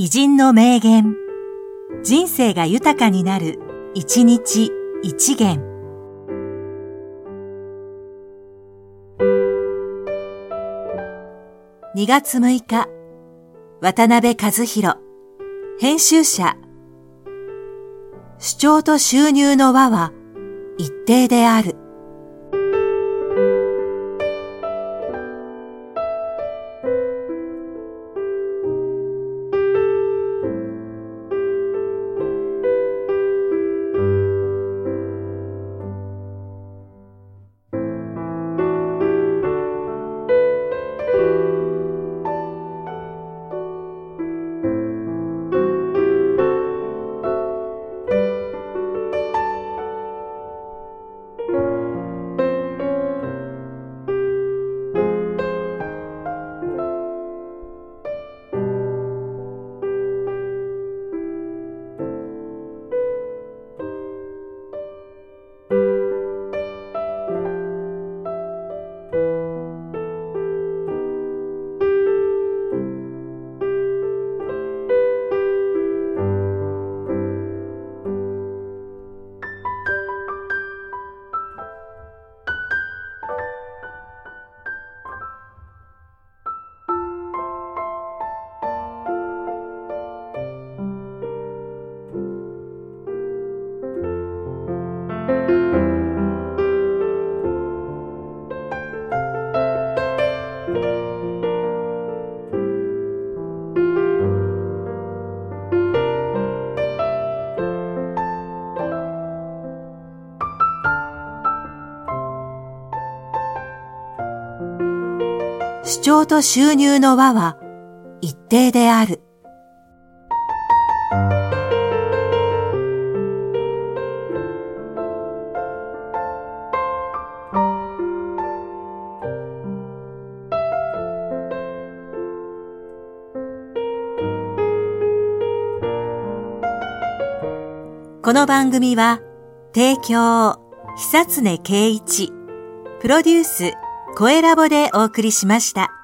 偉人の名言。人生が豊かになる、一日一元。2月6日、渡辺和弘、編集者。主張と収入の輪は一定である。主張と収入の輪は一定である。この番組は、提供、久常圭一、プロデュース、声ラボでお送りしました。